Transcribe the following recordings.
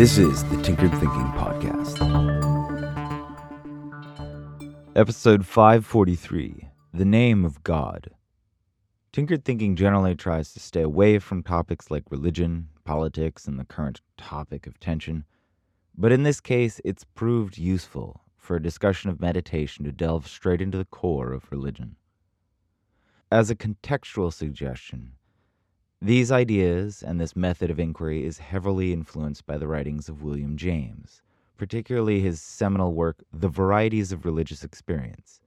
This is the Tinkered Thinking Podcast. Episode 543 The Name of God. Tinkered Thinking generally tries to stay away from topics like religion, politics, and the current topic of tension. But in this case, it's proved useful for a discussion of meditation to delve straight into the core of religion. As a contextual suggestion, these ideas and this method of inquiry is heavily influenced by the writings of William James, particularly his seminal work, The Varieties of Religious Experience.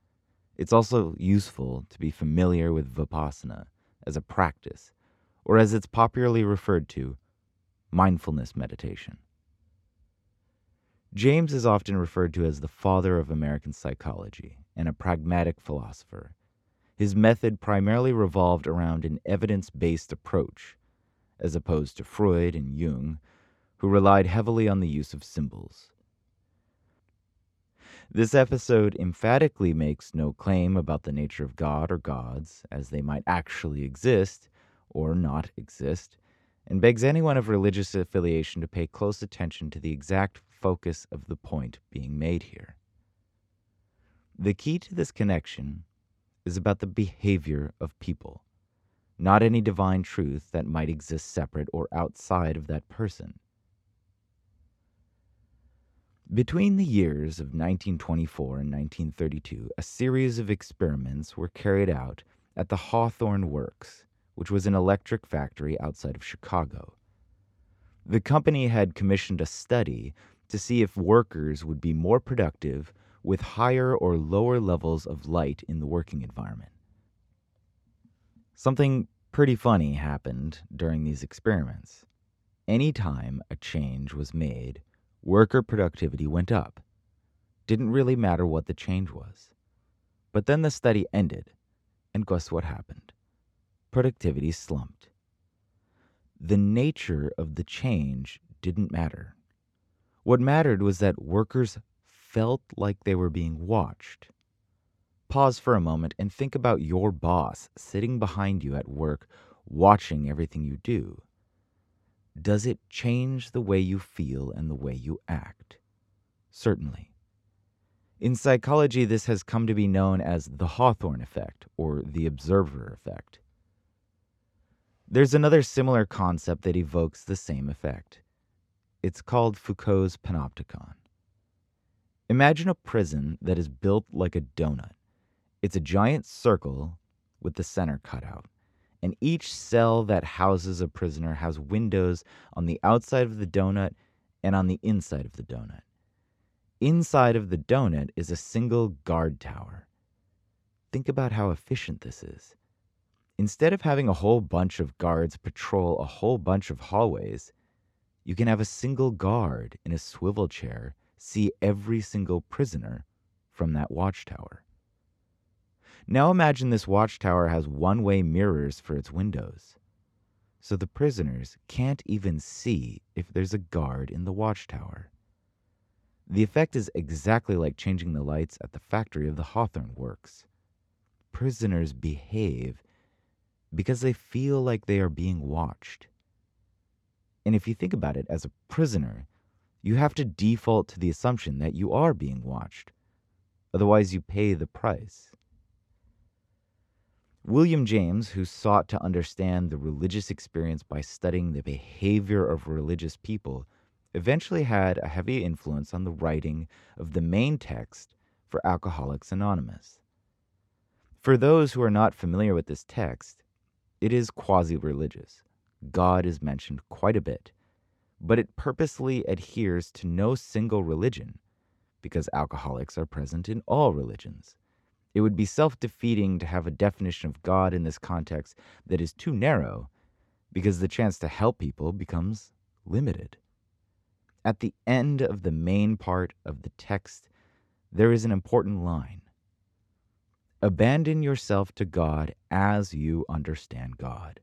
It's also useful to be familiar with Vipassana as a practice, or as it's popularly referred to, mindfulness meditation. James is often referred to as the father of American psychology and a pragmatic philosopher his method primarily revolved around an evidence based approach, as opposed to Freud and Jung, who relied heavily on the use of symbols. This episode emphatically makes no claim about the nature of God or gods, as they might actually exist or not exist, and begs anyone of religious affiliation to pay close attention to the exact focus of the point being made here. The key to this connection is about the behavior of people, not any divine truth that might exist separate or outside of that person. Between the years of 1924 and 1932, a series of experiments were carried out at the Hawthorne Works, which was an electric factory outside of Chicago. The company had commissioned a study to see if workers would be more productive with higher or lower levels of light in the working environment. Something pretty funny happened during these experiments. Anytime a change was made, worker productivity went up. Didn't really matter what the change was. But then the study ended, and guess what happened? Productivity slumped. The nature of the change didn't matter. What mattered was that workers felt like they were being watched. Pause for a moment and think about your boss sitting behind you at work, watching everything you do. Does it change the way you feel and the way you act? Certainly. In psychology, this has come to be known as the Hawthorne effect or the observer effect. There's another similar concept that evokes the same effect. It's called Foucault's panopticon. Imagine a prison that is built like a donut. It's a giant circle with the center cut out, and each cell that houses a prisoner has windows on the outside of the donut and on the inside of the donut. Inside of the donut is a single guard tower. Think about how efficient this is. Instead of having a whole bunch of guards patrol a whole bunch of hallways, you can have a single guard in a swivel chair see every single prisoner from that watchtower. Now imagine this watchtower has one way mirrors for its windows. So the prisoners can't even see if there's a guard in the watchtower. The effect is exactly like changing the lights at the factory of the Hawthorne Works. Prisoners behave because they feel like they are being watched. And if you think about it, as a prisoner, you have to default to the assumption that you are being watched. Otherwise, you pay the price. William James, who sought to understand the religious experience by studying the behavior of religious people, eventually had a heavy influence on the writing of the main text for Alcoholics Anonymous. For those who are not familiar with this text, it is quasi religious. God is mentioned quite a bit but it purposely adheres to no single religion because alcoholics are present in all religions. It would be self defeating to have a definition of God in this context that is too narrow because the chance to help people becomes limited. At the end of the main part of the text, there is an important line Abandon yourself to God as you understand God.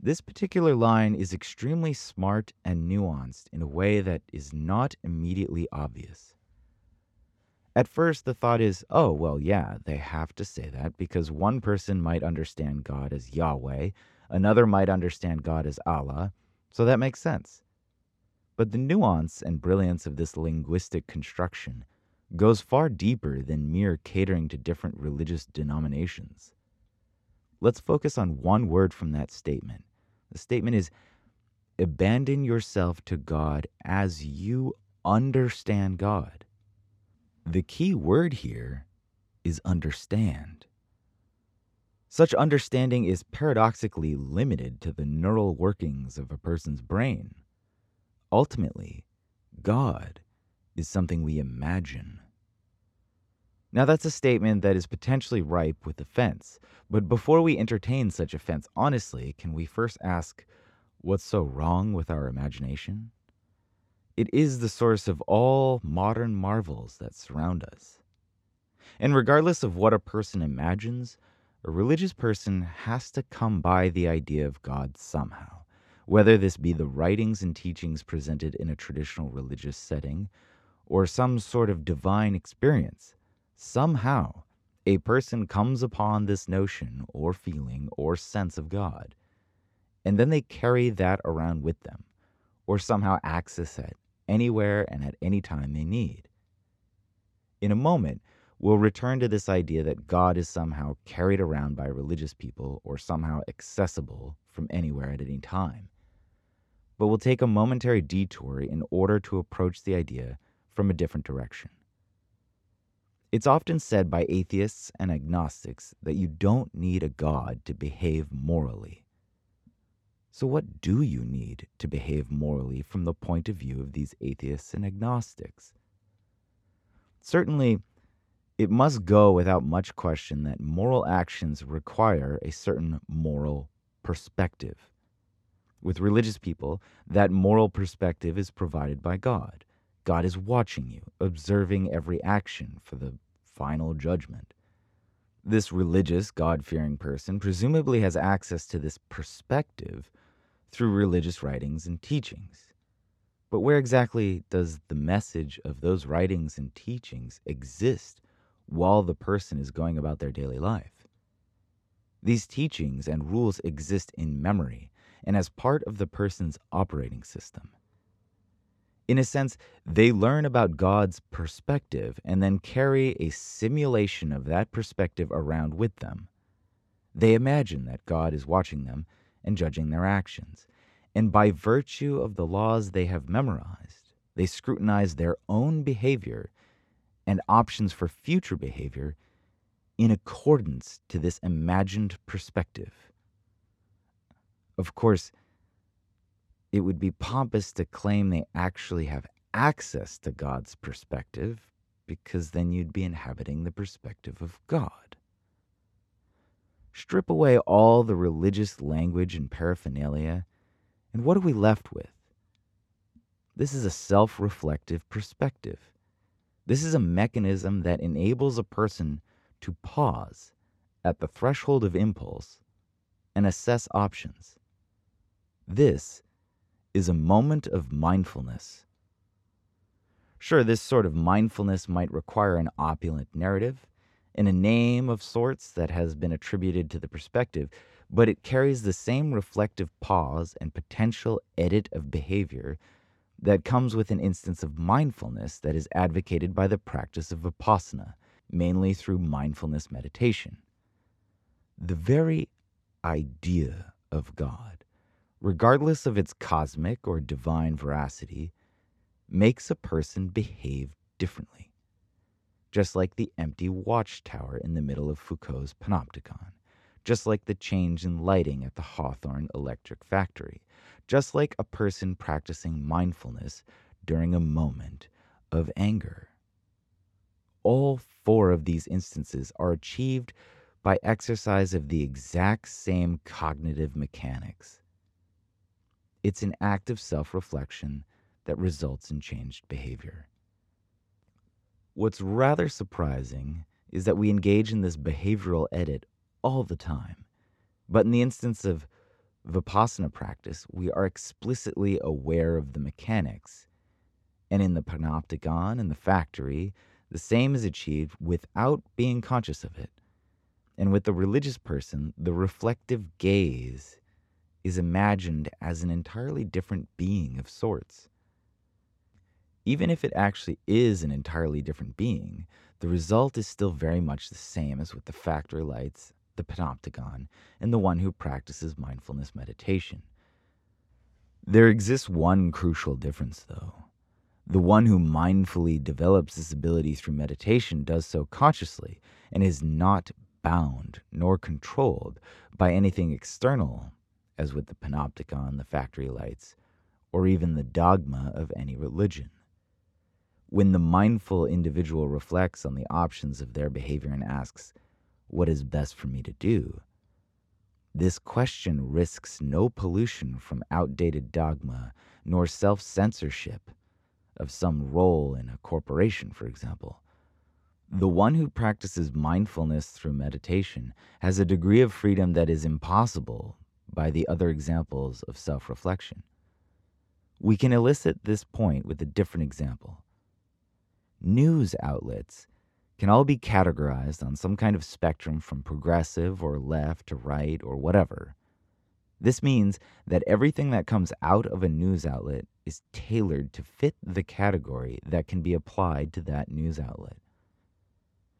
This particular line is extremely smart and nuanced in a way that is not immediately obvious. At first, the thought is, oh, well, yeah, they have to say that because one person might understand God as Yahweh, another might understand God as Allah, so that makes sense. But the nuance and brilliance of this linguistic construction goes far deeper than mere catering to different religious denominations. Let's focus on one word from that statement. The statement is abandon yourself to God as you understand God. The key word here is understand. Such understanding is paradoxically limited to the neural workings of a person's brain. Ultimately, God is something we imagine. Now, that's a statement that is potentially ripe with offense, but before we entertain such offense honestly, can we first ask what's so wrong with our imagination? It is the source of all modern marvels that surround us. And regardless of what a person imagines, a religious person has to come by the idea of God somehow, whether this be the writings and teachings presented in a traditional religious setting or some sort of divine experience Somehow, a person comes upon this notion or feeling or sense of God, and then they carry that around with them, or somehow access it anywhere and at any time they need. In a moment, we'll return to this idea that God is somehow carried around by religious people or somehow accessible from anywhere at any time. But we'll take a momentary detour in order to approach the idea from a different direction. It's often said by atheists and agnostics that you don't need a God to behave morally. So, what do you need to behave morally from the point of view of these atheists and agnostics? Certainly, it must go without much question that moral actions require a certain moral perspective. With religious people, that moral perspective is provided by God. God is watching you, observing every action for the final judgment. This religious, God fearing person presumably has access to this perspective through religious writings and teachings. But where exactly does the message of those writings and teachings exist while the person is going about their daily life? These teachings and rules exist in memory and as part of the person's operating system. In a sense, they learn about God's perspective and then carry a simulation of that perspective around with them. They imagine that God is watching them and judging their actions. And by virtue of the laws they have memorized, they scrutinize their own behavior and options for future behavior in accordance to this imagined perspective. Of course, it would be pompous to claim they actually have access to God's perspective, because then you'd be inhabiting the perspective of God. Strip away all the religious language and paraphernalia, and what are we left with? This is a self reflective perspective. This is a mechanism that enables a person to pause at the threshold of impulse and assess options. This is a moment of mindfulness. Sure, this sort of mindfulness might require an opulent narrative and a name of sorts that has been attributed to the perspective, but it carries the same reflective pause and potential edit of behavior that comes with an instance of mindfulness that is advocated by the practice of vipassana, mainly through mindfulness meditation. The very idea of God regardless of its cosmic or divine veracity, makes a person behave differently. Just like the empty watchtower in the middle of Foucault's panopticon, just like the change in lighting at the Hawthorne Electric Factory, just like a person practicing mindfulness during a moment of anger. All four of these instances are achieved by exercise of the exact same cognitive mechanics it's an act of self reflection that results in changed behavior. What's rather surprising is that we engage in this behavioral edit all the time. But in the instance of Vipassana practice, we are explicitly aware of the mechanics. And in the panopticon and the factory, the same is achieved without being conscious of it. And with the religious person, the reflective gaze is imagined as an entirely different being of sorts. Even if it actually is an entirely different being, the result is still very much the same as with the factory lights, the panopticon, and the one who practices mindfulness meditation. There exists one crucial difference, though. The one who mindfully develops this ability through meditation does so consciously and is not bound nor controlled by anything external, as with the panopticon, the factory lights, or even the dogma of any religion. When the mindful individual reflects on the options of their behavior and asks, What is best for me to do? This question risks no pollution from outdated dogma nor self censorship of some role in a corporation, for example. The one who practices mindfulness through meditation has a degree of freedom that is impossible by the other examples of self reflection. We can elicit this point with a different example. News outlets can all be categorized on some kind of spectrum from progressive or left to right or whatever. This means that everything that comes out of a news outlet is tailored to fit the category that can be applied to that news outlet.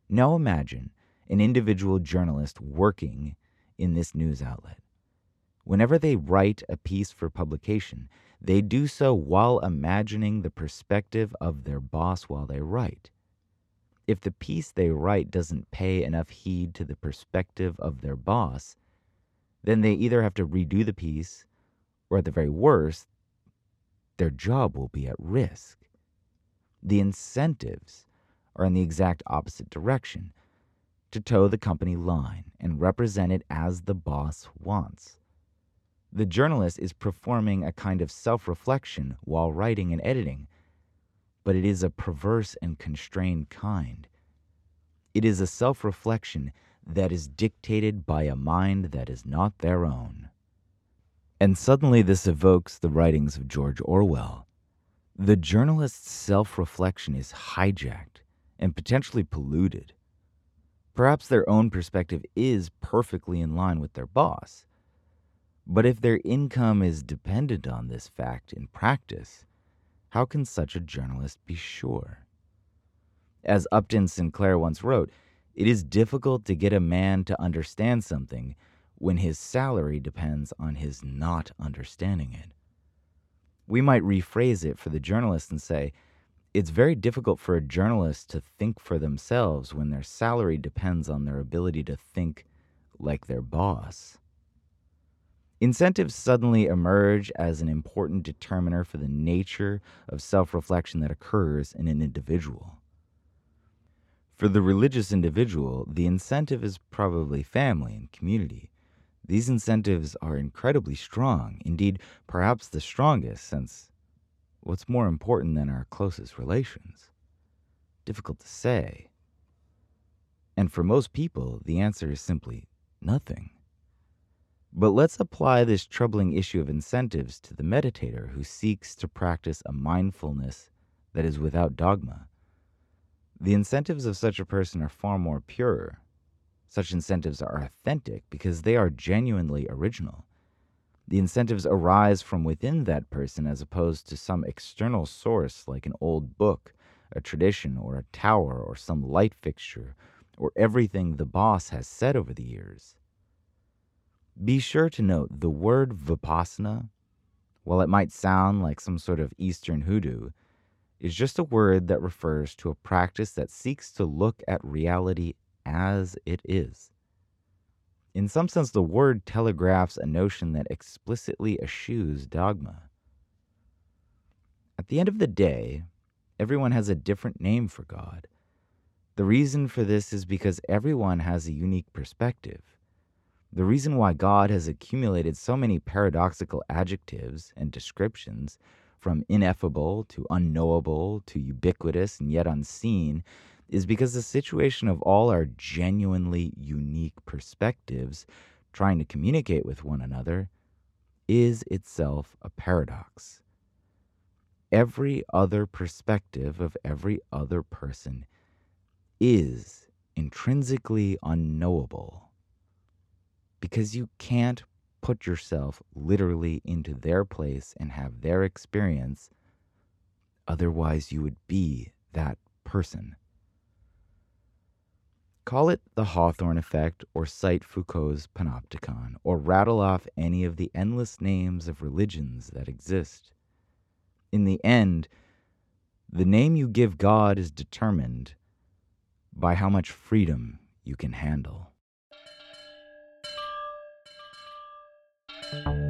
Now imagine an individual journalist working in this news outlet. Whenever they write a piece for publication, they do so while imagining the perspective of their boss while they write. If the piece they write doesn't pay enough heed to the perspective of their boss, then they either have to redo the piece, or at the very worst, their job will be at risk. The incentives are in the exact opposite direction to toe the company line and represent it as the boss wants. The journalist is performing a kind of self reflection while writing and editing, but it is a perverse and constrained kind. It is a self reflection that is dictated by a mind that is not their own. And suddenly this evokes the writings of George Orwell. The journalist's self reflection is hijacked and potentially polluted. Perhaps their own perspective is perfectly in line with their boss. But if their income is dependent on this fact in practice, how can such a journalist be sure? As Upton Sinclair once wrote, it is difficult to get a man to understand something when his salary depends on his not understanding it. We might rephrase it for the journalist and say, it's very difficult for a journalist to think for themselves when their salary depends on their ability to think like their boss. Incentives suddenly emerge as an important determiner for the nature of self reflection that occurs in an individual. For the religious individual, the incentive is probably family and community. These incentives are incredibly strong, indeed, perhaps the strongest, since what's more important than our closest relations? Difficult to say. And for most people, the answer is simply nothing. But let's apply this troubling issue of incentives to the meditator who seeks to practice a mindfulness that is without dogma. The incentives of such a person are far more pure. Such incentives are authentic because they are genuinely original. The incentives arise from within that person as opposed to some external source like an old book, a tradition, or a tower, or some light fixture, or everything the boss has said over the years. Be sure to note the word vipassana, while it might sound like some sort of Eastern hoodoo, is just a word that refers to a practice that seeks to look at reality as it is. In some sense, the word telegraphs a notion that explicitly eschews dogma. At the end of the day, everyone has a different name for God. The reason for this is because everyone has a unique perspective. The reason why God has accumulated so many paradoxical adjectives and descriptions from ineffable to unknowable to ubiquitous and yet unseen is because the situation of all our genuinely unique perspectives trying to communicate with one another is itself a paradox. Every other perspective of every other person is intrinsically unknowable because you can't put yourself literally into their place and have their experience Otherwise, you would be that person. Call it the Hawthorne effect or cite Foucault's panopticon or rattle off any of the endless names of religions that exist. In the end, the name you give God is determined by how much freedom you can handle. you